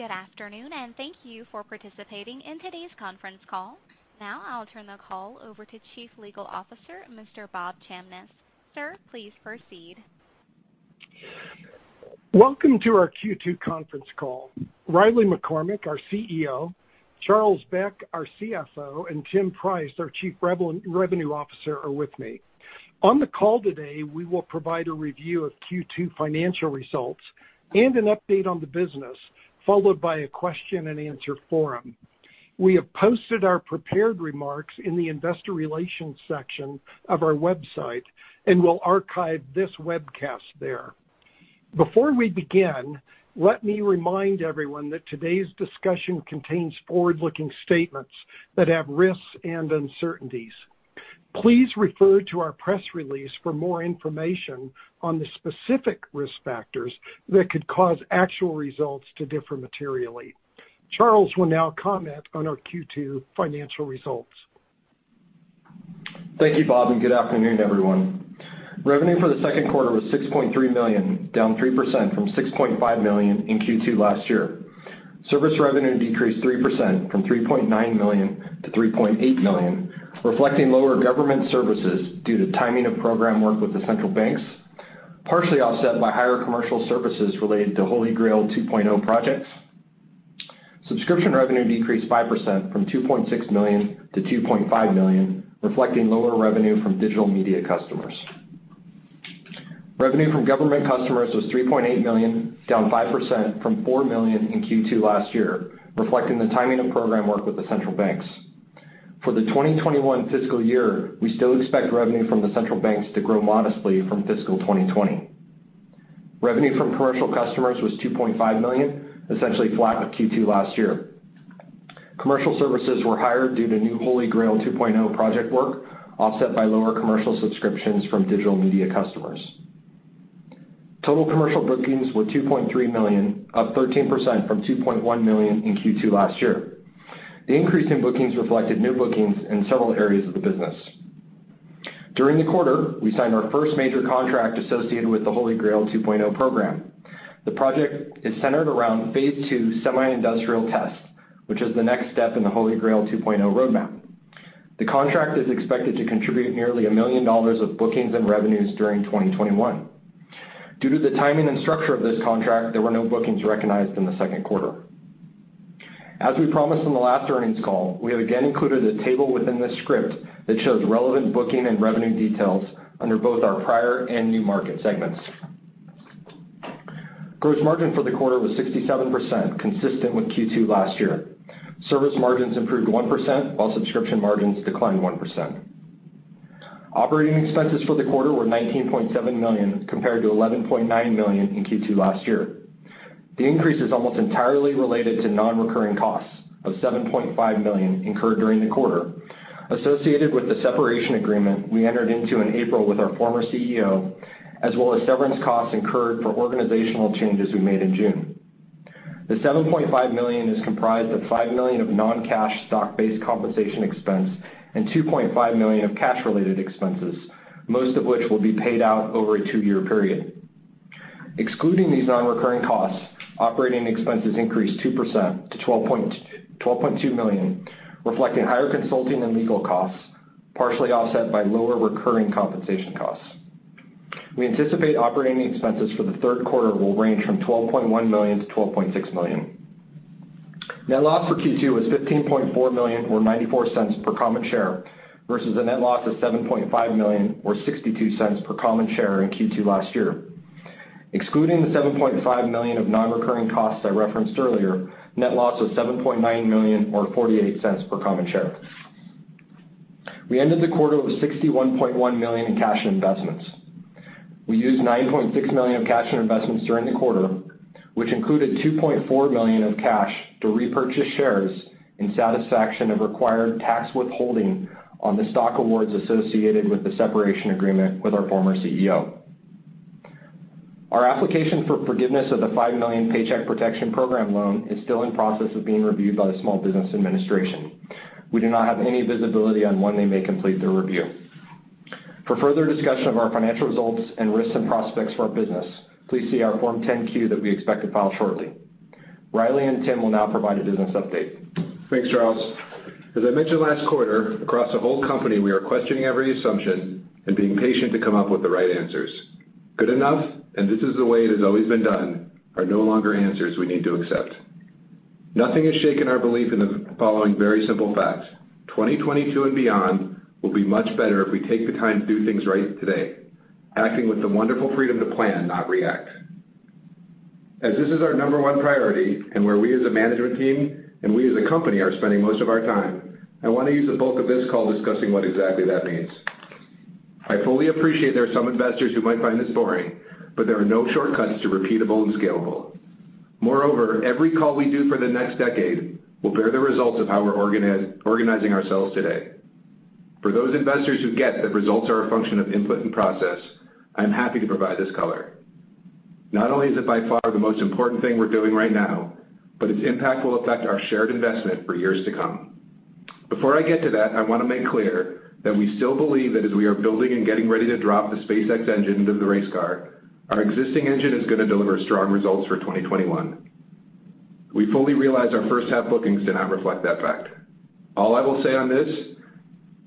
Good afternoon, and thank you for participating in today's conference call. Now I'll turn the call over to Chief Legal Officer, Mr. Bob Chamness. Sir, please proceed. Welcome to our Q2 conference call. Riley McCormack, our CEO, Charles Beck, our CFO, and Tim Price, our Chief Revenue Officer, are with me. On the call today, we will provide a review of Q2 financial results and an update on the business, followed by a question and answer forum. We have posted our prepared remarks in the investor relations section of our website and will archive this webcast there. Before we begin, let me remind everyone that today's discussion contains forward-looking statements that have risks and uncertainties. Please refer to our press release for more information on the specific risk factors that could cause actual results to differ materially. Charles will now comment on our Q2 financial results. Thank you, Bob, and good afternoon, everyone. Revenue for the second quarter was 6.3 million, down 3% from 6.5 million in Q2 last year. Service revenue decreased 3% from 3.9 million to $3.8 million, reflecting lower government services due to timing of program work with the central banks, partially offset by higher commercial services related to HolyGrail 2.0 projects. Subscription revenue decreased 5% from 2.6 million to 2.5 million, reflecting lower revenue from digital media customers. Revenue from government customers was 3.8 million, down 5% from 4 million in Q2 last year, reflecting the timing of program work with the central banks. For the 2021 fiscal year, we still expect revenue from the central banks to grow modestly from fiscal 2020. Revenue from commercial customers was 2.5 million, essentially flat with Q2 last year. Commercial services were higher due to new HolyGrail 2.0 project work, offset by lower commercial subscriptions from digital media customers. Total commercial bookings were 2.3 million, up 13% from 2.1 million in Q2 last year. The increase in bookings reflected new bookings in several areas of the business. During the quarter, we signed our first major contract associated with the HolyGrail 2.0 program. The project is centered around phase two semi-industrial test, which is the next step in the HolyGrail 2.0 roadmap. The contract is expected to contribute nearly $1 million of bookings and revenues during 2021. Due to the timing and structure of this contract, there were no bookings recognized in the second quarter. As we promised on the last earnings call, we have again included a table within this script that shows relevant booking and revenue details under both our prior and new market segments. Gross margin for the quarter was 67%, consistent with Q2 last year. Service margins improved 1%, while subscription margins declined 1%. Operating expenses for the quarter were 19.7 million, compared to 11.9 million in Q2 last year. The increase is almost entirely related to non-recurring costs of 7.5 million incurred during the quarter, associated with the separation agreement we entered into in April with our former CEO, as well as severance costs incurred for organizational changes we made in June. The 7.5 million is comprised of 5 million of non-cash stock-based compensation expense and 2.5 million of cash-related expenses, most of which will be paid out over a two-year period. Excluding these non-recurring costs, operating expenses increased 2% to $12.2 million, reflecting higher consulting and legal costs, partially offset by lower recurring compensation costs. We anticipate operating expenses for the third quarter will range from $12.1 million-$12.6 million. Net loss for Q2 was 15.4 million, or $0.94 per common share, versus a net loss of 7.5 million, or $0.62 per common share in Q2 last year. Excluding the 7.5 million of non-recurring costs I referenced earlier, net loss was 7.9 million, or $0.48 per common share. We ended the quarter with 61.1 million in cash and investments. We used 9.6 million of cash and investments during the quarter, which included 2.4 million of cash to repurchase shares in satisfaction of required tax withholding on the stock awards associated with the separation agreement with our former CEO. Our application for forgiveness of the 5 million Paycheck Protection Program loan is still in process of being reviewed by the Small Business Administration. We do not have any visibility on when they may complete their review. For further discussion of our financial results and risks and prospects for our business, please see our Form 10-Q that we expect to file shortly. Riley and Tim will now provide a business update. Thanks, Charles. As I mentioned last quarter, across the whole company, we are questioning every assumption and being patient to come up with the right answers. Good enough, and this is the way it has always been done, are no longer answers we need to accept. Nothing has shaken our belief in the following very simple facts. 2022 and beyond will be much better if we take the time to do things right today, acting with the wonderful freedom to plan, not react. As this is our number one priority and where we as a management team and we as a company are spending most of our time, I want to use the bulk of this call discussing what exactly that means. I fully appreciate there are some investors who might find this boring, but there are no shortcuts to repeatable and scalable. Moreover, every call we do for the next decade will bear the results of how we're organizing ourselves today. For those investors who get that results are a function of input and process, I'm happy to provide this color. Not only is it by far the most important thing we're doing right now, but its impact will affect our shared investment for years to come. Before I get to that, I want to make clear that we still believe that as we are building and getting ready to drop the SpaceX engine into the race car, our existing engine is going to deliver strong results for 2021. We fully realize our first half bookings do not reflect that fact. All I will say on this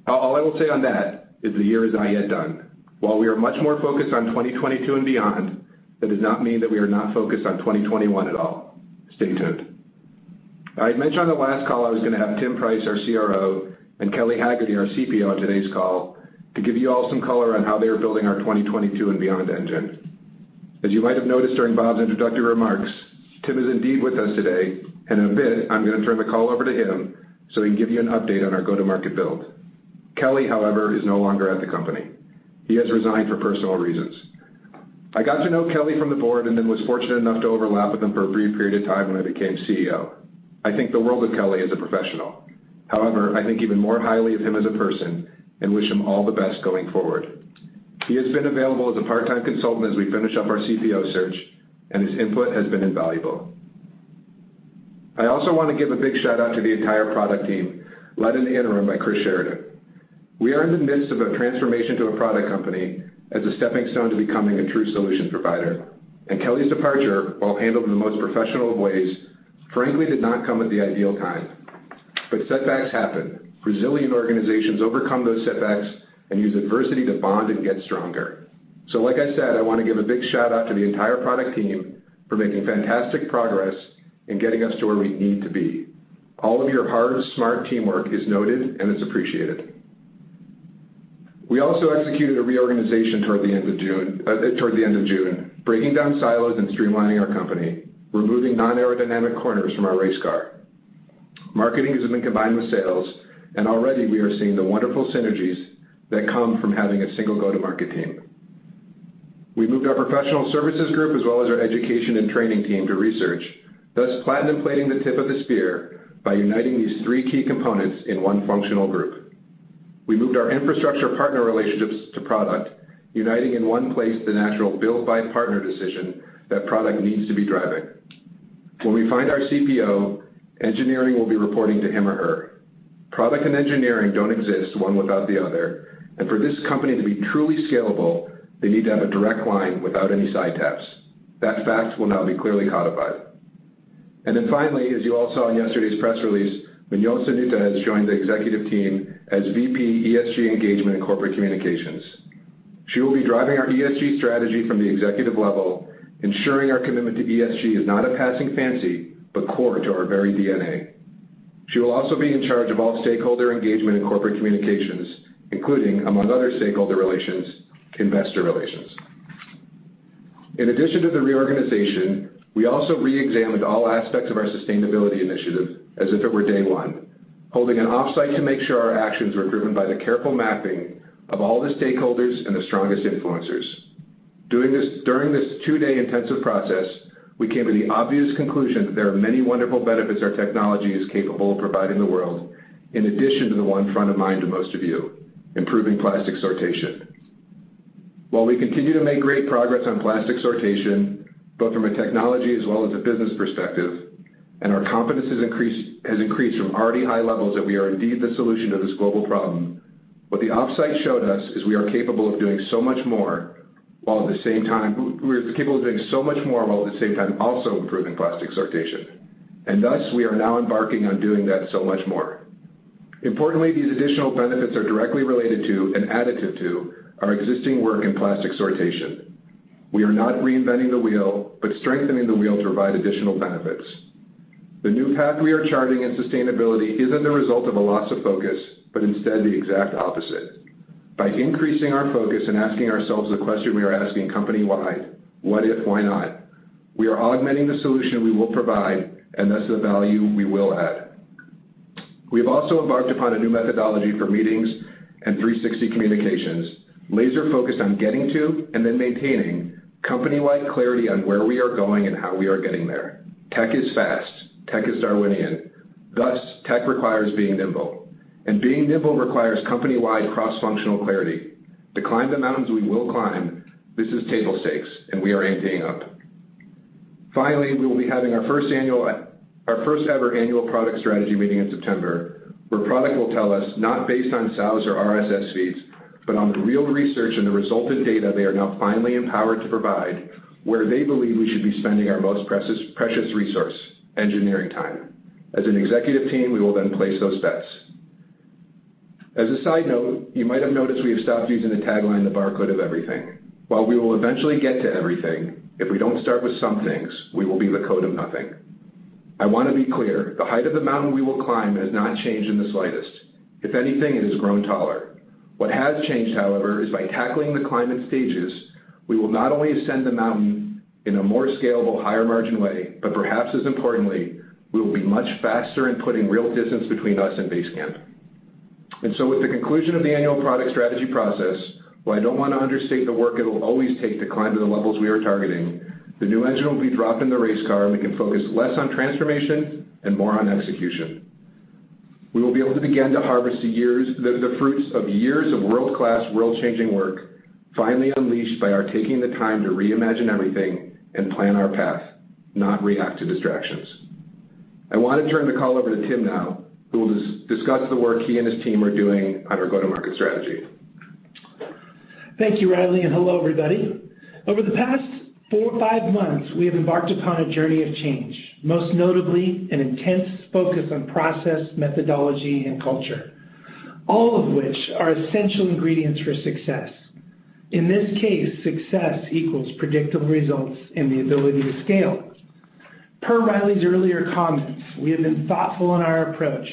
all I will say on that is the year is not yet done. While we are much more focused on 2022 and beyond, that does not mean that we are not focused on 2021 at all. Stay tuned. I had mentioned on the last call I was going to have Tim Price, our CRO, and Kelly Haggerty, our CPO, on today's call to give you all some color on how they are building our 2022 and beyond engine. As you might have noticed during Bob's introductory remarks, Tim is indeed with us today, and in a bit, I'm going to turn the call over to him so he can give you an update on our go-to-market build. Kelly, however, is no longer at the company. He has resigned for personal reasons. I got to know Kelly from the board and then was fortunate enough to overlap with him for a brief period of time when I became CEO. I think the world of Kelly as a professional. However, I think even more highly of him as a person and wish him all the best going forward. He has been available as a part-time consultant as we finish up our CPO search, and his input has been invaluable. I also want to give a big shout-out to the entire product team, led in the interim by Chris Sheridan. We are in the midst of a transformation to a product company as a stepping stone to becoming a true solution provider. And Kelly's departure, while handled in the most professional of ways, frankly did not come at the ideal time. But setbacks happen. Resilient organizations overcome those setbacks and use adversity to bond and get stronger. So, like I said, I want to give a big shout-out to the entire product team for making fantastic progress in getting us to where we need to be. All of your hard, smart teamwork is noted, and it's appreciated. We also executed a reorganization toward the end of June, uh, breaking down silos and streamlining our company, removing non-aerodynamic corners from our race car. Marketing has been combined with sales, and already we are seeing the wonderful synergies that come from having a single go-to-market team. We moved our professional services group as well as our education and training team to research, thus platinum plating the tip of the spear by uniting these three key components in one functional group. We moved our infrastructure partner relationships to product, uniting in one place the natural build by partner decision that product needs to be driving. When we find our CPO, engineering will be reporting to him or her. Product and engineering don't exist one without the other, for this company to be truly scalable, they need to have a direct line without any side taps. That fact will now be clearly codified. And then finally, as you all saw in yesterday's press release, Mignon Sanuta has joined the executive team as VP ESG Engagement and Corporate Communications. She will be driving our ESG strategy from the executive level, ensuring our commitment to ESG is not a passing fancy, but core to our very DNA. She will also be in charge of all stakeholder engagement and corporate communications, including, among other stakeholder relations, investor relations. In addition to the reorganization, we also re-examined all aspects of our sustainability initiative as if it were day one, holding an offsite to make sure our actions were driven by the careful mapping of all the stakeholders and the strongest influencers. During this two-day intensive process, we came to the obvious conclusion that there are many wonderful benefits our technology is capable of providing the world, in addition to the one front of mind to most of you, improving plastic sortation. While we continue to make great progress on plastic sortation, both from a technology as well as a business perspective, and our confidence has increased from already high levels that we are indeed the solution to this global problem, what the offsite showed us is we are capable of doing so much more while at the same time we are capable of doing so much more while at the same time also improving plastic sortation. and thus we are now embarking on doing that so much more. Importantly, these additional benefits are directly related to and additive to our existing work in plastic sortation. We are not reinventing the wheel, but strengthening the wheel to provide additional benefits. The new path we are charting in sustainability isn't the result of a loss of focus, but instead the exact opposite. By increasing our focus and asking ourselves the question we are asking company-wide, what if, why not? We are augmenting the solution we will provide, and thus the value we will add. We have also embarked upon a new methodology for meetings and 360 communications, laser-focused on getting to and then maintaining company-wide clarity on where we are going and how we are getting there. Tech is fast. Tech is Darwinian. Thus, tech requires being nimble, and being nimble requires company-wide cross-functional clarity. To climb the mountains we will climb, this is table stakes, and we are amping up. Finally, we will be having our first ever annual product strategy meeting in September, where product will tell us, not based on sows or RSS feeds, but on the real research and the resultant data they are now finally empowered to provide, where they believe we should be spending our most precious resource, engineering time. As an executive team, we will then place those bets. As a side note, you might have noticed we have stopped using the tagline, "The barcode of everything." While we will eventually get to everything, if we don't start with some things, we will be the code of nothing. I want to be clear, the height of the mountain we will climb has not changed in the slightest. If anything, it has grown taller. What has changed, however, is by tackling the climate stages, we will not only ascend the mountain in a more scalable, higher margin way, but perhaps as importantly, we will be much faster in putting real distance between us and base camp. And so with the conclusion of the annual product strategy process, while I don't want to understate the work it'll always take to climb to the levels we are targeting, the new engine will be dropped in the race car, and we can focus less on transformation and more on execution. We will be able to begin to harvest the fruits of years of world-class, world-changing work, finally unleashed by our taking the time to reimagine everything and plan our path, not react to distractions. I want to turn the call over to Tim now, who will discuss the work he and his team are doing on our go-to-market strategy. Thank you, Riley, and hello, everybody. Over the past four or five months, we have embarked upon a journey of change, most notably an intense focus on process, methodology, and culture, all of which are essential ingredients for success. In this case, success equals predictable results and the ability to scale. Per Riley's earlier comments, we have been thoughtful in our approach,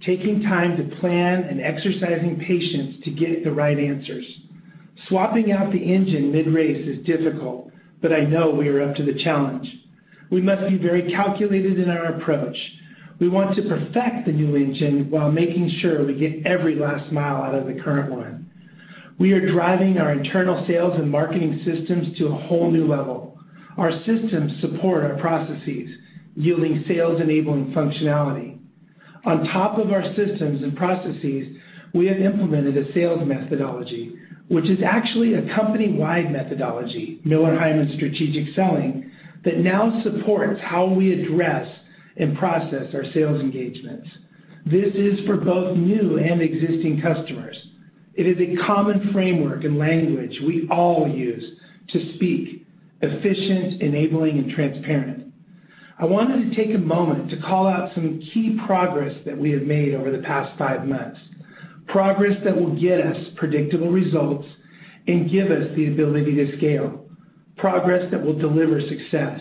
taking time to plan and exercising patience to get the right answers. Swapping out the engine mid-race is difficult, but I know we are up to the challenge. We must be very calculated in our approach. We want to perfect the new engine while making sure we get every last mile out of the current one. We are driving our internal sales and marketing systems to a whole new level. Our systems support our processes, yielding sales-enabling functionality. On top of our systems and processes, we have implemented a sales methodology, which is actually a company-wide methodology, Miller Heiman Strategic Selling, that now supports how we address and process our sales engagements. This is for both new and existing customers. It is a common framework and language we all use to speak efficient, enabling, and transparent. I wanted to take a moment to call out some key progress that we have made over the past five months. Progress that will get us predictable results and give us the ability to scale. Progress that will deliver success.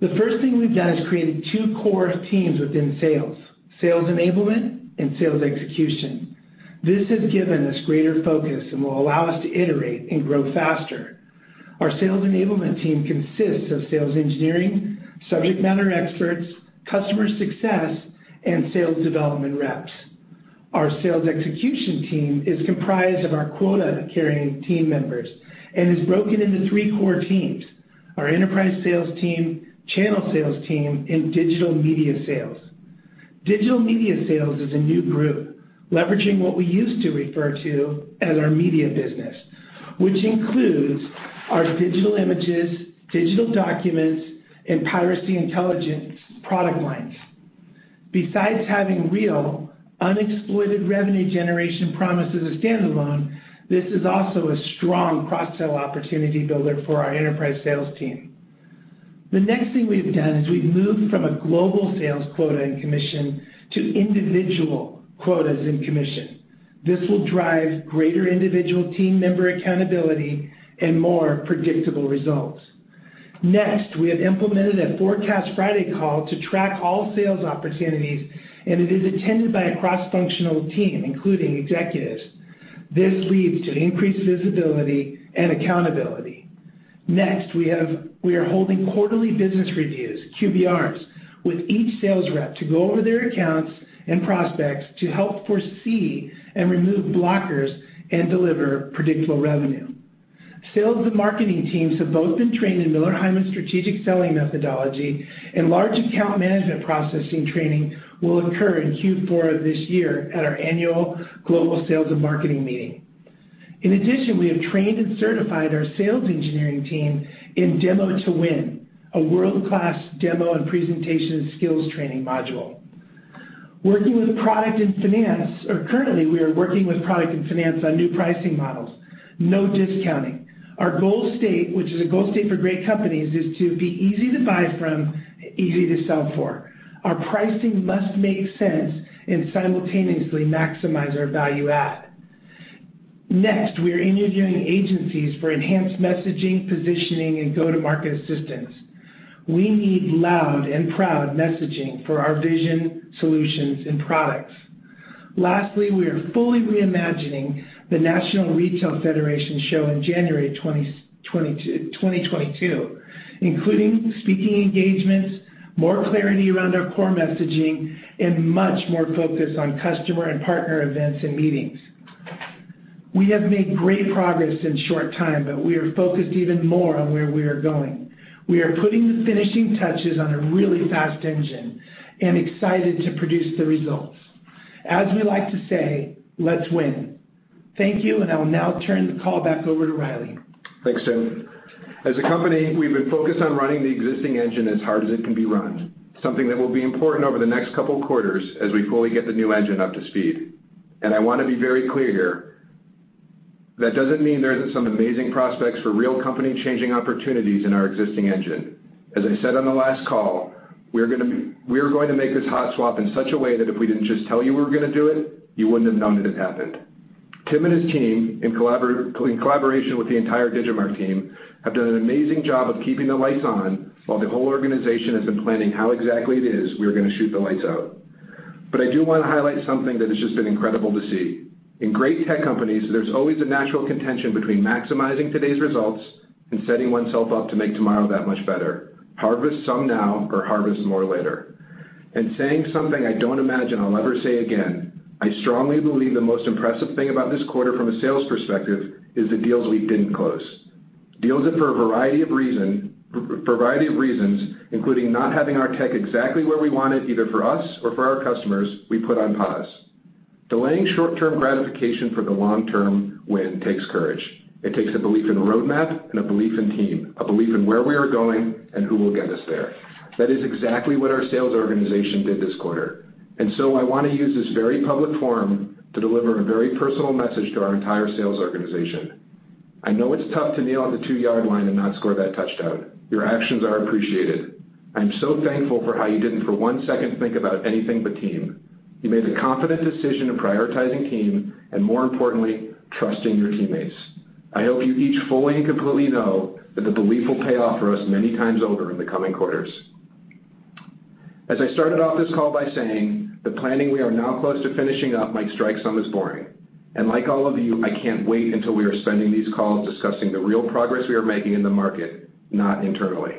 The first thing we've done is created two core teams within sales sales enablement and sales execution. This has given us greater focus and will allow us to iterate and grow faster. Our sales enablement team consists of sales engineering, subject matter experts, customer success, and sales development reps. Our sales execution team is comprised of our quota-carrying team members and is broken into three core teams, our enterprise sales team, channel sales team, and digital media sales. Digital media sales is a new group, leveraging what we used to refer to as our media business, which includes our digital images, digital documents, and piracy intelligence product lines. Besides having real unexploited revenue generation promises as standalone, this is also a strong cross-sell opportunity builder for our enterprise sales team. The next thing we've done is we've moved from a global sales quota and commission to individual quotas and commission. This will drive greater individual team member accountability and more predictable results. Next, we have implemented a Forecast Friday call to track all sales opportunities, and it is attended by a cross-functional team, including executives. This leads to increased visibility and accountability. Next, we have we are holding quarterly business reviews, QBRs, with each sales rep to go over their accounts and prospects to help foresee and remove blockers and deliver predictable revenue. Sales and marketing teams have both been trained in Miller Heiman strategic selling methodology, and large account management processing training will occur in Q4 of this year at our annual global sales and marketing meeting. In addition, we have trained and certified our sales engineering team in Demo to Win, a world-class demo and presentation skills training module. Working with product and finance, or currently, we are working with product and finance on new pricing models. No discounting. Our goal state, which is a goal state for great companies, is to be easy to buy from, easy to sell for. Our pricing must make sense and simultaneously maximize our value add. Next, we are interviewing agencies for enhanced messaging, positioning, and go-to-market assistance. We need loud and proud messaging for our vision, solutions, and products. Lastly, we are fully reimagining the National Retail Federation show in January 2022, including speaking engagements, more clarity around our core messaging, and much more focus on customer and partner events and meetings. We have made great progress in short time, but we are focused even more on where we are going. We are putting the finishing touches on a really fast engine and excited to produce the results. As we like to say, let's win. Thank you, and I will now turn the call back over to Riley. Thanks, Tim. As a company, we've been focused on running the existing engine as hard as it can be run, something that will be important over the next couple of quarters as we fully get the new engine up to speed. And I want to be very clear here, that doesn't mean there isn't some amazing prospects for real company-changing opportunities in our existing engine. As I said on the last call, we are going to make this hot swap in such a way that if we didn't just tell you we were going to do it, you wouldn't have known that it happened. Tim and his team, in collaboration with the entire Digimarc team, have done an amazing job of keeping the lights on while the whole organization has been planning how exactly it is we are going to shoot the lights out. But I do want to highlight something that has just been incredible to see. In great tech companies, there's always a natural contention between maximizing today's results and setting oneself up to make tomorrow that much better. Harvest some now or harvest more later. And saying something I don't imagine I'll ever say again, I strongly believe the most impressive thing about this quarter from a sales perspective is the deals we didn't close. Deals that for a variety of reason variety of reasons, including not having our tech exactly where we want it, either for us or for our customers, we put on pause. Delaying short-term gratification for the long-term win takes courage. It takes a belief in roadmap and a belief in team, a belief in where we are going and who will get us there. That is exactly what our sales organization did this quarter. I want to use this very public forum to deliver a very personal message to our entire sales organization. I know it's tough to kneel on the two-yard line and not score that touchdown. Your actions are appreciated. I'm so thankful for how you didn't for one second think about anything but team. You made a confident decision in prioritizing team and, more importantly, trusting your teammates. I hope you each fully and completely know that the belief will pay off for us many times over in the coming quarters. As I started off this call by saying, the planning we are now close to finishing up might strike some as boring. And like all of you, I can't wait until we are spending these calls discussing the real progress we are making in the market, not internally.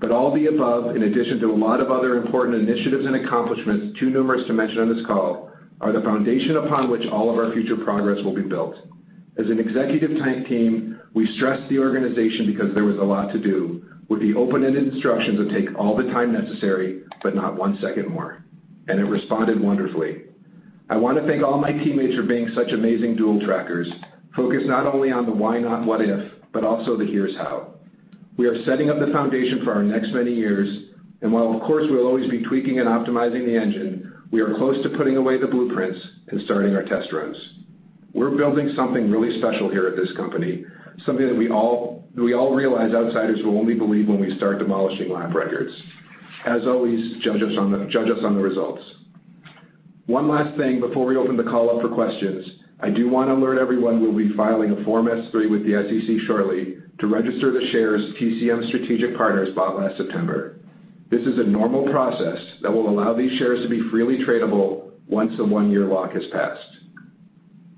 But all the above, in addition to a lot of other important initiatives and accomplishments, too numerous to mention on this call, are the foundation upon which all of our future progress will be built. As an executive team, we stressed the organization because there was a lot to do with the open-ended instructions to take all the time necessary, but not one second more. And it responded wonderfully. I want to thank all my teammates for being such amazing dual trackers, focused not only on the why not, what if, but also the here's how. We are setting up the foundation for our next many years, and while of course, we'll always be tweaking and optimizing the engine, we are close to putting away the blueprints and starting our test runs. We're building something really special here at this company, something that we all we all realize outsiders will only believe when we start demolishing lap records. As always, judge us on the results. One last thing before we open the call up for questions. I do want to alert everyone we'll be filing a Form S-3 with the SEC shortly to register the shares TCM Strategic Partners bought last September. This is a normal process that will allow these shares to be freely tradable once the one-year lock has passed.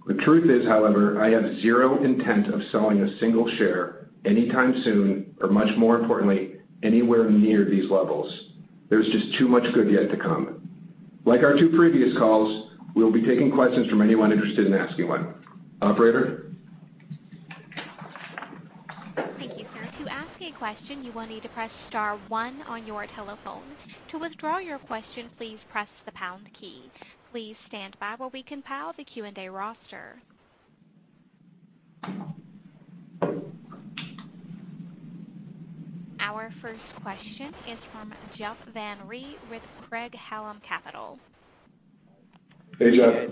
The truth is, however, I have zero intent of selling a single share anytime soon, or much more importantly, anywhere near these levels. There's just too much good yet to come. Like our two previous calls, we'll be taking questions from anyone interested in asking one. Operator? Thank you, sir. To ask a question, you will need to press star one on your telephone. To withdraw your question, please press the pound key. Please stand by while we compile the Q&A roster. Our first question is from Jeff Van Rhee with Craig-Hallum Capital. Hey, Jeff.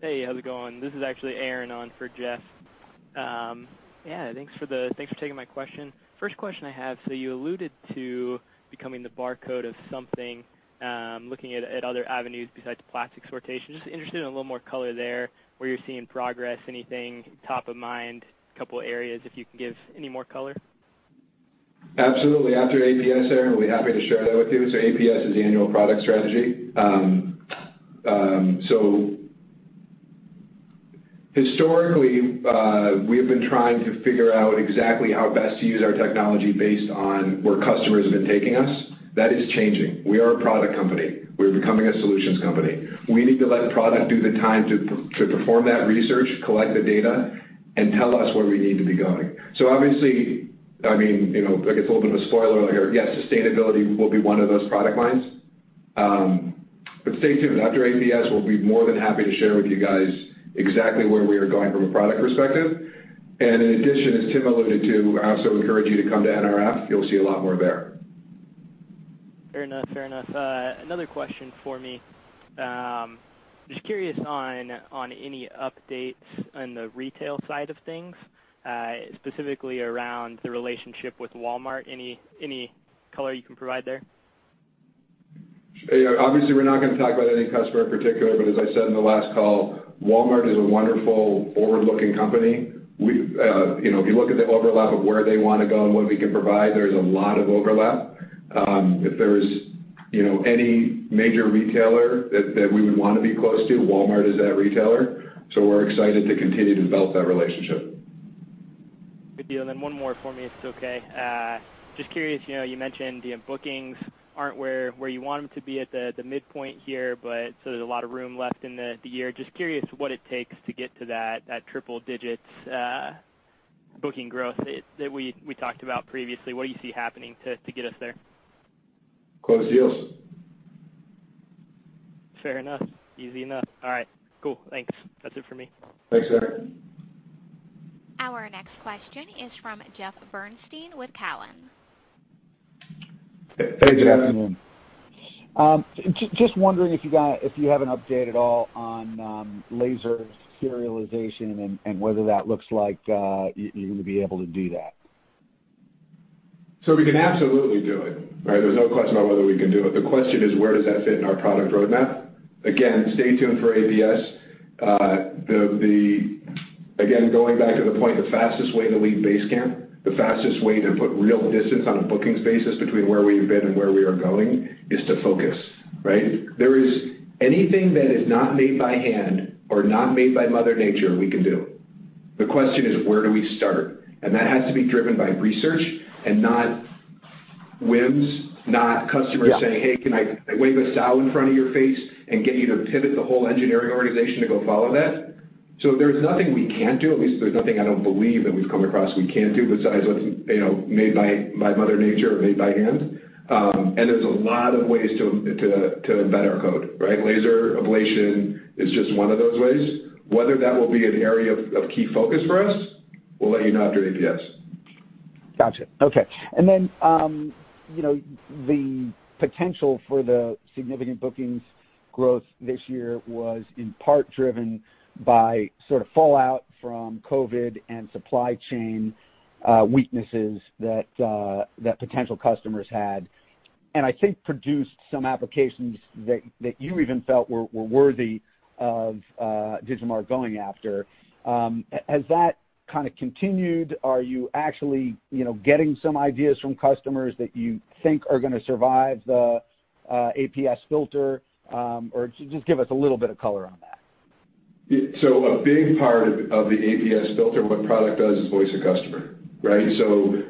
Hey, how's it going? This is actually Aaron on for Jeff. Um, yeah, thanks for the thanks for taking my question. First question I have, so you alluded to becoming the barcode of something, um, looking at other avenues besides plastic sortation. Just interested in a little more color there, where you're seeing progress, anything top of mind, a couple areas, if you can give any more color. Absolutely. After APS, Aaron, we'll be happy to share that with you. So APS is the annual product strategy. Um so historically, we have been trying to figure out exactly how best to use our technology based on where customers have been taking us. That is changing. We are a product company. We're becoming a solutions company. We need to let product do the time to perform that research, collect the data, and tell us where we need to be going. So obviously, I mean, you know, I guess a little bit of a spoiler here, yes, sustainability will be one of those product lines. Um but stay tuned. After APS, we'll be more than happy to share with you guys exactly where we are going from a product perspective. And in addition, as Tim alluded to, I also encourage you to come to NRF. You'll see a lot more there. Fair enough. Fair enough. Another question for me. Just curious on any updates on the retail side of things, specifically around the relationship with Walmart. Any any color you can provide there? Obviously, we're not going to talk about any customer in particular, but as I said in the last call, Walmart is a wonderful forward-looking company. Uh you know if you look at the overlap of where they want to go and what we can provide, there's a lot of overlap. If there's you know any major retailer that we would want to be close to, Walmart is that retailer. So we're excited to continue to develop that relationship. Good deal. One more for me, if it's okay. Uh, just curious, you know, you mentioned the bookings aren't where you want them to be at the midpoint here, but so there's a lot of room left in the year. Just curious what it takes to get to that that triple digits uh, booking growth that we talked about previously. What do you see happening to get us there? Close deals. Fair enough. Easy enough. All right, cool. Thanks. That's it for me. Thanks, Aaron. Our next question is from Jeff Bernstein with Cowen. Hey, Jeff. Um, just wondering if you have an update at all on um, laser serialization and whether that looks like uh, you're going to be able to do that? So we can absolutely do it. There's no question about whether we can do it. The question is, where does that fit in our product roadmap? Again, stay tuned for APS. Again, going back to the point, the fastest way to leave Basecamp, the fastest way to put real distance on a bookings basis between where we've been and where we are going is to focus. Right? There is anything that is not made by hand or not made by Mother Nature, we can do. The question is, where do we start? And that has to be driven by research and not whims, not customers saying, "Hey, can I wave a sow in front of your face and get you to pivot the whole engineering organization to go follow that?" So there's nothing we can't do. At least there's nothing I don't believe that we've come across we can't do besides what's made by Mother Nature or made by hand. Um and there's a lot of ways to embed our code. Right? Laser ablation is just one of those ways. Whether that will be an area of key focus for us, we'll let you know after APS. Got you. know, The potential for the significant bookings growth this year was in part driven sort of fallout from COVID and supply chain. Uh, weaknesses uh, that potential customers had, and I think produced some applications that you even felt were worthy of uh, Digimarc going after. Um, has that kind of continued? Are you actually getting some ideas from customers that you think are going to survive the APS filter? Um or just give us a little bit of color on that. So a big part of the APS filter, what product does is voice of customer, right? So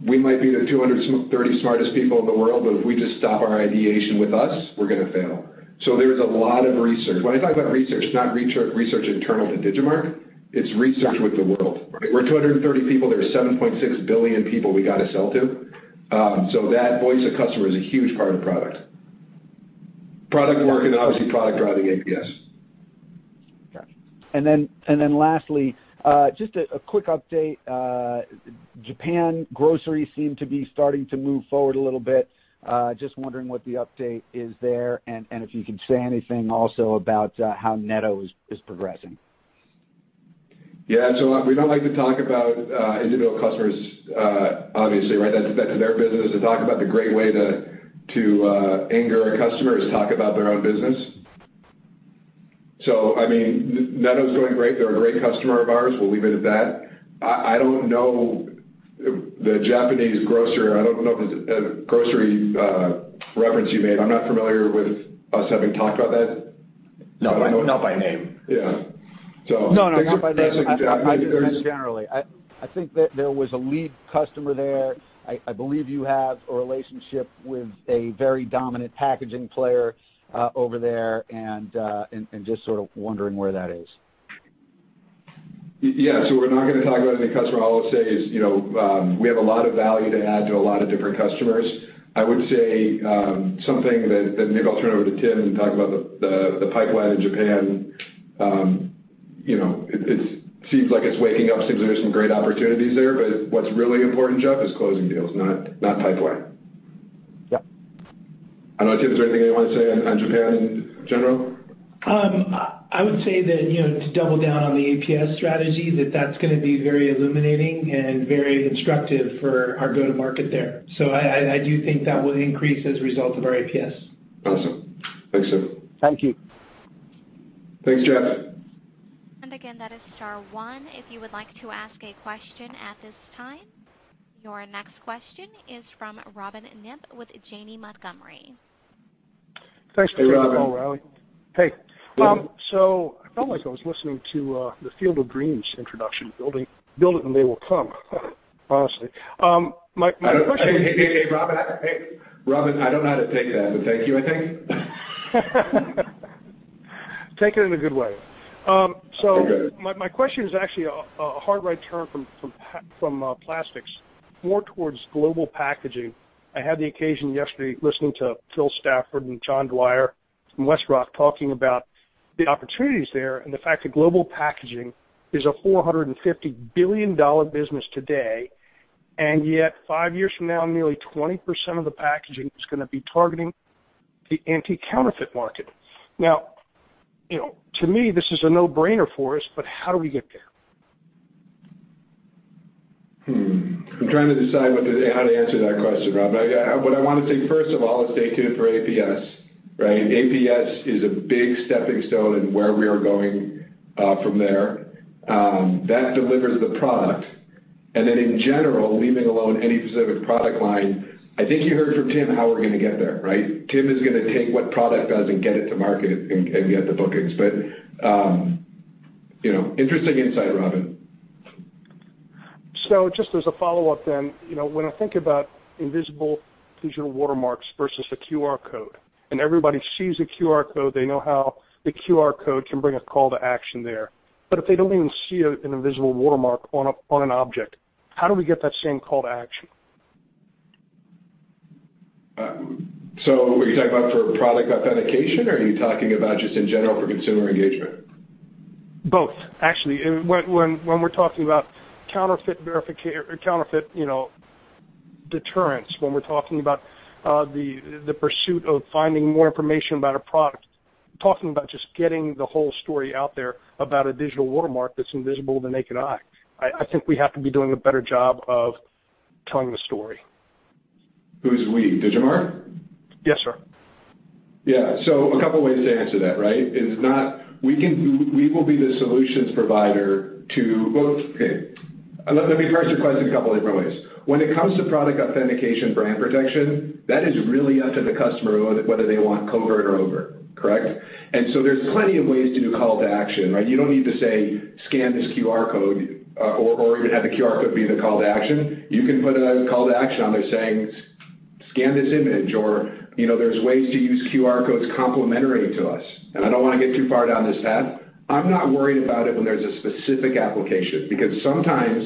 we might be the 230 smartest people in the world, but if we just stop our ideation with us, we're going to fail. So There's a lot of research. When I talk about research, it's not research internal to Digimarc, it's research with the world. We're 230 people. There's 7.6 billion people we got to sell to. Um so that voice of customer is a huge part of product. Product work and obviously product driving APS. Okay. Lastly, uh, just a quick update. Uh, Japan grocery seemed to be starting to move forward a little bit. Uh, just wondering what the update is there, and if you could say anything also about how Netto is progressing. Yeah. So uh we don't like to talk about individual customers, obviously, right? That's their business. To talk about the great way to to uh anger a customer is talk about their own business. Netto's doing great. They're a great customer of ours. We'll leave it at that. I don't know the Japanese grocer. I don't know the grocery uh, reference you made. I'm not familiar with us having talked about that. No, not by name. Yeah. No, not by name. I just meant generally. I think that there was a lead customer there. I believe you have a relationship with a very dominant packaging player over there, and uh and just sort of wondering where that is. Yeah. So we're not going to talk about any customer. All I'll say is you know, um we have a lot of value to add to a lot of different customers. I would say something that maybe I'll turn over to Tim and talk about the pipeline in Japan. Um you know it seems like it's waking up. Seems there's some great opportunities there, but what's really important, Jeff, is closing deals, not not pipeline. Yep. I don't know, Tim, is there anything you want to say on Japan in general? Um, I would say that you know, to double down on the APS strategy, that that's going to be very illuminating and very instructive for our go-to-market there. So I do think that will increase as a result of our APS. Awesome. Thanks, Tim. Thank you. Thanks, Jeff. And again, that is star one if you would like to ask a question at this time. Your next question is from Robin Knipp with Janney Montgomery. Thanks for taking the call, Riley. Hey, Robin. Hey. Um, I felt like I was listening to uh, the Field of Dreams introduction, build it and they will come, honestly. Um, my question- Hey, Robin, I don't know how to take that, but thank you, I think. Take it in a good way. Um, okay. My question is actually a hard right turn from uh, plastics, more towards global packaging. I had the occasion yesterday listening to Phil Stafford and John Dwyer from WestRock talking about the opportunities there and the fact that global packaging is a $450 billion business today, and yet five years from now, nearly 20% of the packaging is going to be targeting the anti-counterfeit market. Now, you know, to me, this is a no-brainer for us, but how do we get there? Hmm. I'm trying to decide how to answer that question, Robin. What I want to say, first of all, is stay tuned for APS, right? APS is a big stepping stone in where we are going from there. That delivers the product. And then In general, leaving alone any specific product line, I think you heard from Tim how we're going to get there, right? Tim is going to take what product does and get it to market and get the bookings. But um, you know, Interesting insight, Robin. So just as a follow-up then, you know, when I think about invisible digital watermarks versus a QR code, and everybody sees a QR code, they know how the QR code can bring a call to action there. But if they don't even see an invisible watermark on an object, how do we get that same call to action? Uh, so, are you talking about for product authentication, or are you talking about just in general for consumer engagement? Both, actually. Uh, when we're talking about counterfeit verification, counterfeit, you know, deterrence when we're talking about uh, the the pursuit of finding more information about a product, talking about just getting the whole story out there about a digital watermark that's invisible to the naked eye. I think we have to be doing a better job of telling the story. Who's we? Digimarc? Yes, sir. Yeah. So a couple ways to answer that, right? Is not we can we will be the solutions provider to. Well, okay. Uh, let me parse your question a couple different ways. When it comes to product authentication brand protection, that is really up to the customer whether they want covert or overt, correct? And so there's plenty of ways to do call to action, right? You don't need to say, "Scan this QR code," uh, or even have the QR code be the call to action. You can put a call to action on there saying, "Scan this image," or, you know, there's ways to use QR codes complementary to us. And I don't wanna get too far down this path. I'm not worried about it when there's a specific application, because sometimes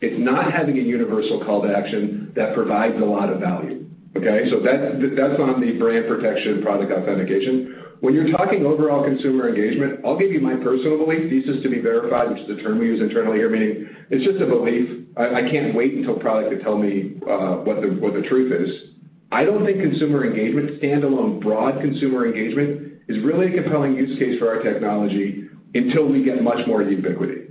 it's not having a universal call to action that provides a lot of value, okay? So that that's on the brand protection product authentication. When you're talking overall consumer engagement, I'll give you my personal belief, thesis to be verified, which is a term we use internally here, meaning it's just a belief. I can't wait until product to tell me uh, what the truth is. I don't think consumer engagement, standalone broad consumer engagement, is really a compelling use case for our technology until we get much more ubiquity,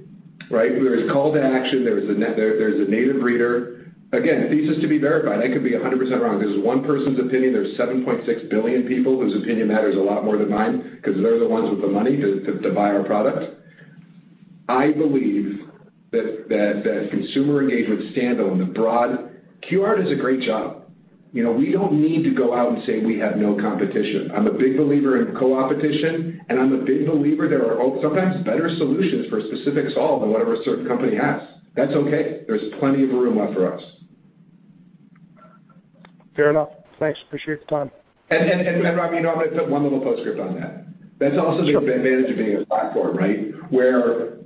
right? There's call to action, there's a native reader. Again, thesis to be verified. I could be 100% wrong. This is one person's opinion. There's 7.6 billion people whose opinion matters a lot more than mine because they're the ones with the money to buy our product. I believe that consumer engagement standalone, the broad QR does a great job. You know, we don't need to go out and say we have no competition. I'm a big believer in co-opetition, and I'm a big believer there are sometimes better solutions for a specific solve than whatever a certain company has. That's okay. There's plenty of room left for us. Fair enough. Thanks. Appreciate the time. And and Rob, you know, I'm gonna put one little postscript on that. That's also the advantage of being a platform, right? Where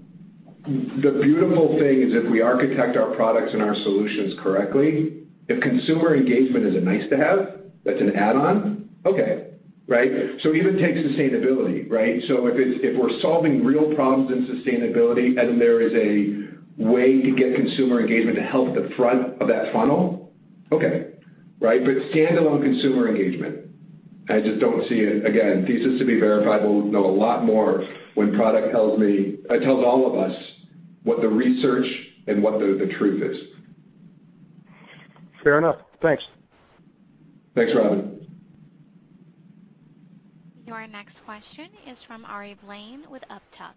the beautiful thing is if we architect our products and our solutions correctly, if consumer engagement is a nice to have, that's an add-on, okay, right? So even take sustainability, right? So if we're solving real problems in sustainability and there is a way to get consumer engagement to help the front of that funnel, okay, right? But standalone consumer engagement, I just don't see it. Again, thesis to be verified. We'll know a lot more when product tells me uh tells all of us what the research and what the truth is. Fair enough. Thanks. Thanks, Robin. Your next question is from Ari Blaine with Uptuck.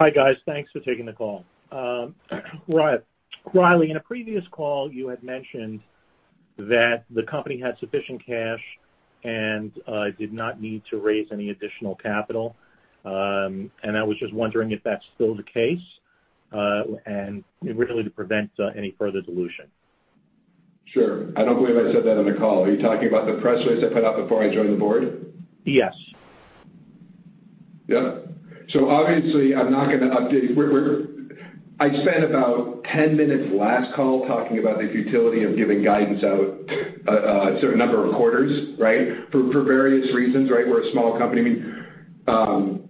Hi, guys. Thanks for taking the call. Um, Riley, in a previous call, you had mentioned that the company had sufficient cash and uh, did not need to raise any additional capital. Um and I was just wondering if that's still the case, uh, and really to prevent uh, any further dilution. Sure. I don't believe I said that on the call. Are you talking about the press release I put out before I joined the board? Yes. Yeah. So obviously, I'm not gonna update. I spent about 10 minutes last call talking about the futility of giving guidance out uh, uh, a certain number of quarters, right? For various reasons, right? We're a small company. I mean, um,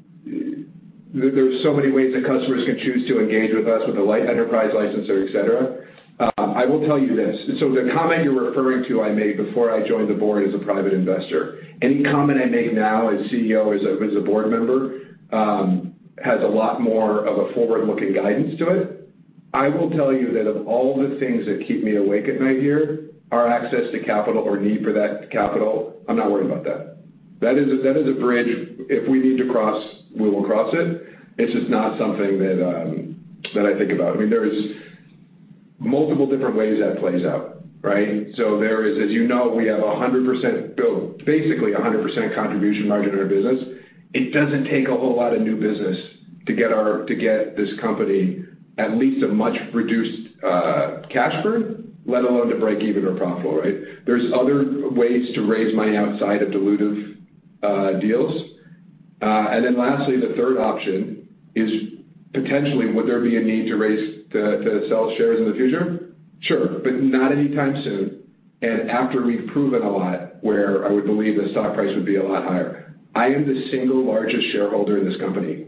there's so many ways that customers can choose to engage with us with a light enterprise license or et cetera. Um, I will tell you this. So the comment you're referring to, I made before I joined the board as a private investor. Any comment I make now as CEO, as a board member, um, has a lot more of a forward-looking guidance to it. I will tell you that of all the things that keep me awake at night here, our access to capital or need for that capital, I'm not worried about that. That is a bridge. If we need to cross, we will cross it. It's just not something that um, I think about. I mean, there is multiple different ways that plays out, right? So there is, as you know, we have 100% build, basically 100% contribution margin in our business. It doesn't take a whole lot of new business to get our to get this company at least a much reduced cash burn, let alone to break even or profitable, right? There's other ways to raise money outside of dilutive deals. Uh and then lastly, the third option is potentially would there be a need to sell shares in the future? Sure, but not anytime soon. And after we've proven a lot where I would believe the stock price would be a lot higher. I am the single largest shareholder in this company.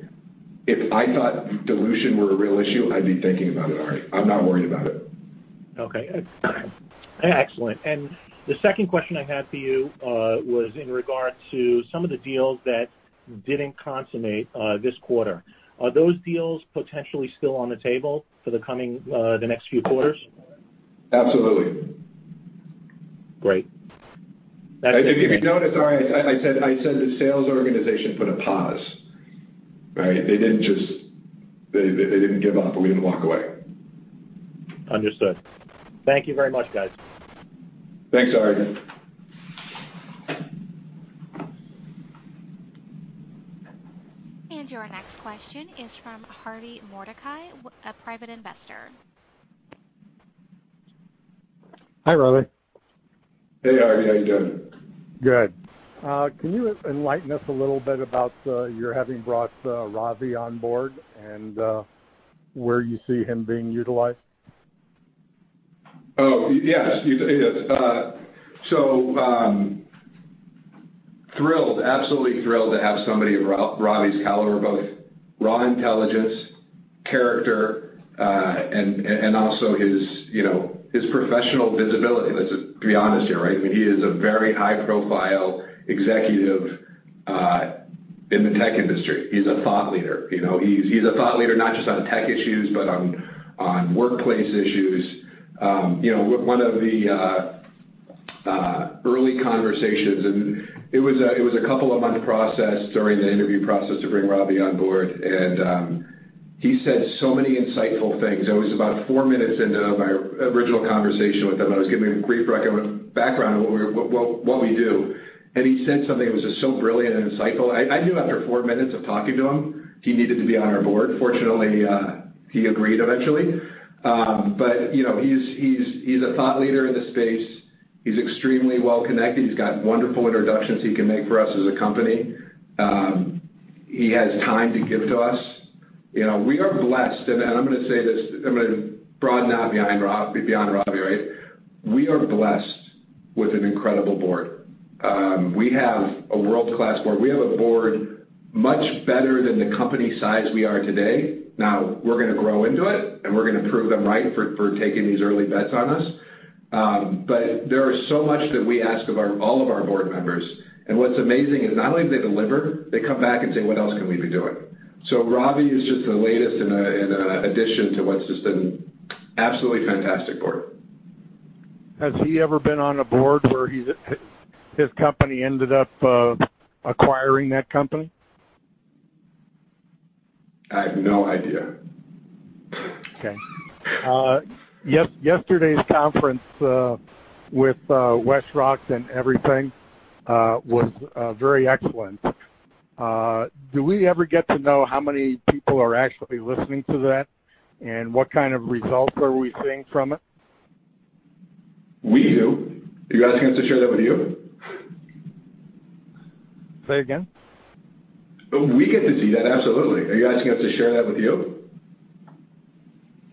If I thought dilution were a real issue, I'd be thinking about it, Ari. I'm not worried about it. Okay. Excellent. And the second question I had for you uh, was in regard to some of the deals that didn't consummate uh, this quarter. Are those deals potentially still on the table for the coming uh the next few quarters? Absolutely. Great. If you notice, Ari, I said the sales organization put a pause, right? They didn't just they they didn't give up, or we didn't walk away. Understood. Thank you very much, guys. Thanks, Ari. Your next question is from Harvey Mordecai, a private investor. Hi, Riley. Hey, Harvey. How you doing? Good. Uh, can you enlighten us a little bit about uh, your having brought uh, Ravi on board and where you see him being utilized? Oh, yes. So, um, thrilled, absolutely thrilled to have somebody of Ravi's caliber, both raw intelligence, character, uh, and and also his professional visibility. Let's be honest here, right? I mean, He is a very high-profile executive uh, in the tech industry. He's a thought leader. You know, he's a thought leader not just on tech issues, but on workplace issues. Um, you know, one of the uh, early conversations, and it was a couple of month process during the interview process to bring Ravi on board, and um he said so many insightful things. It was about four minutes into my original conversation with him. I was giving him a brief background on what we do, and he said something that was just so brilliant and insightful. I knew after four minutes of talking to him, he needed to be on our board. Fortunately, he agreed eventually. Um but you know, he's he's he's a thought leader in the space. He's extremely well-connected. He's got wonderful introductions he can make for us as a company. He has time to give to us. You know, we are blessed, and I'm going to say this, I'm going to broaden out beyond Ravi, right? We are blessed with an incredible board. Um we have a world-class board. We have a board much better than the company size we are today. Now, we're going to grow into it, and we're going to prove them right for taking these early bets on us. Um, there is so much that we ask of all of our board members, and what's amazing is not only do they deliver, they come back and say, "What else can we be doing?" So Ravi is just the latest in an addition to what's just an absolutely fantastic board. Has he ever been on a board where his company ended up uh, acquiring that company? I have no idea. Okay. Uh, Yesterday's conference uh, with uh, WestRock and everything uh, was very excellent. Do we ever get to know how many people are actually listening to that, and what kind of results are we seeing from it? We do. Are you asking us to share that with you? Say again? We get to see that, absolutely. Are you asking us to share that with you?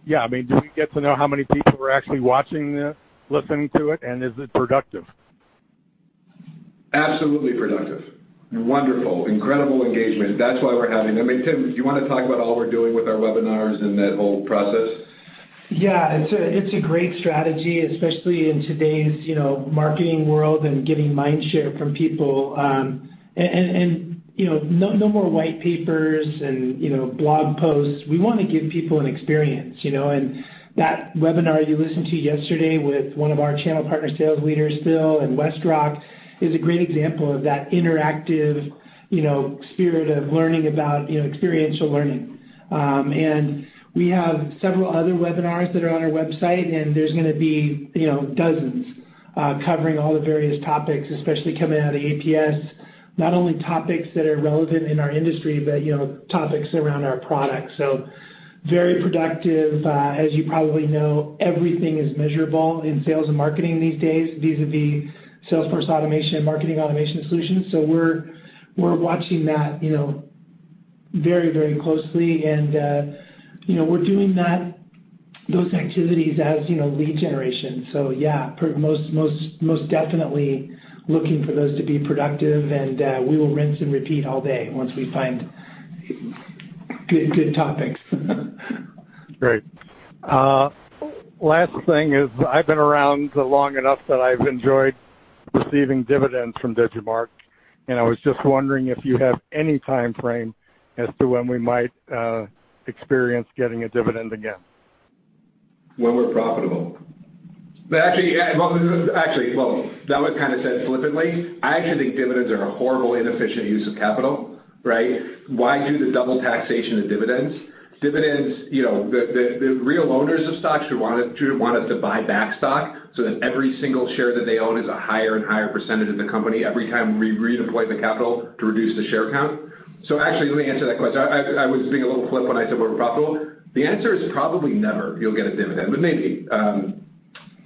Yeah. I mean, do we get to know how many people are actually watching, this, listening to it, and is it productive? Absolutely productive. Wonderful. Incredible engagement. That's why we're having them. I mean, Tim, do you want to talk about all we're doing with our webinars and that whole process? Yeah. It's a great strategy, especially in today's you know, marketing world and getting mind share from people. Um, You know, no more white papers and you know blog posts. We want to give people an experience. You know, and that webinar you listened to yesterday with one of our channel partner sales leaders, Phil, and WestRock, is a great example of that interactive you know, spirit of learning about you know experiential learning. Um and we have several other webinars that are on our website, and there's going to be you know, dozens covering all the various topics, especially coming out of APS. Not only topics that are relevant in our industry, but topics around our products. Very productive. Uh, as you probably know, everything is measurable in sales and marketing these days, vis-a-vis Salesforce automation and marketing automation solutions. So we're watching that very very closely, and uh, we're doing those activities as lead generation. So yeah, most definitely looking for those to be productive, and uh, we will rinse and repeat all day once we find good topics. Great. Uh, last thing is, I've been around long enough that I've enjoyed receiving dividends from Digimarc, and I was just wondering if you have any timeframe as to when we might uh, experience getting a dividend again? When we're profitable. But actually, what actually well, that was kind of said flippantly. I actually think dividends are a horrible, inefficient use of capital, right? Why do the double taxation of dividends? Dividends, you know, the real owners of stock should want to should want us to buy back stock so that every single share that they own is a higher and higher percentage of the company every time we redeploy the capital to reduce the share count. So actually, let me answer that question. I was being a little flip when I said we're profitable. The answer is probably never you'll get a dividend, but maybe. Um,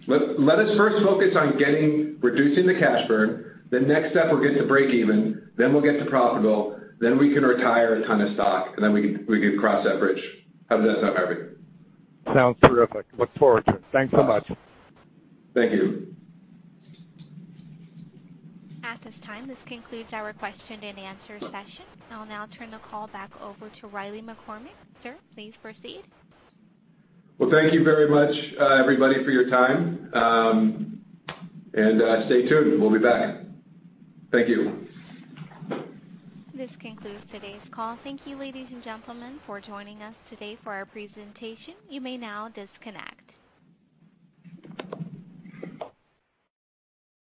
Let us first focus on getting reducing the cash burn. The next step, we'll get to break even, then we'll get to profitable, then we can retire a ton of stock, and then we can we can cross that bridge. How does that sound, Harvey? Sounds terrific. Look forward to it. Thanks so much. Thank you. At this time, this concludes our question and answer session. I'll now turn the call back over to Riley McCormack. Sir, please proceed. Well, thank you very much, uh, everybody, for your time. Um, and uh, stay tuned. We'll be back. Thank you. This concludes today's call. Thank you, ladies and gentlemen, for joining us today for our presentation. You may now disconnect.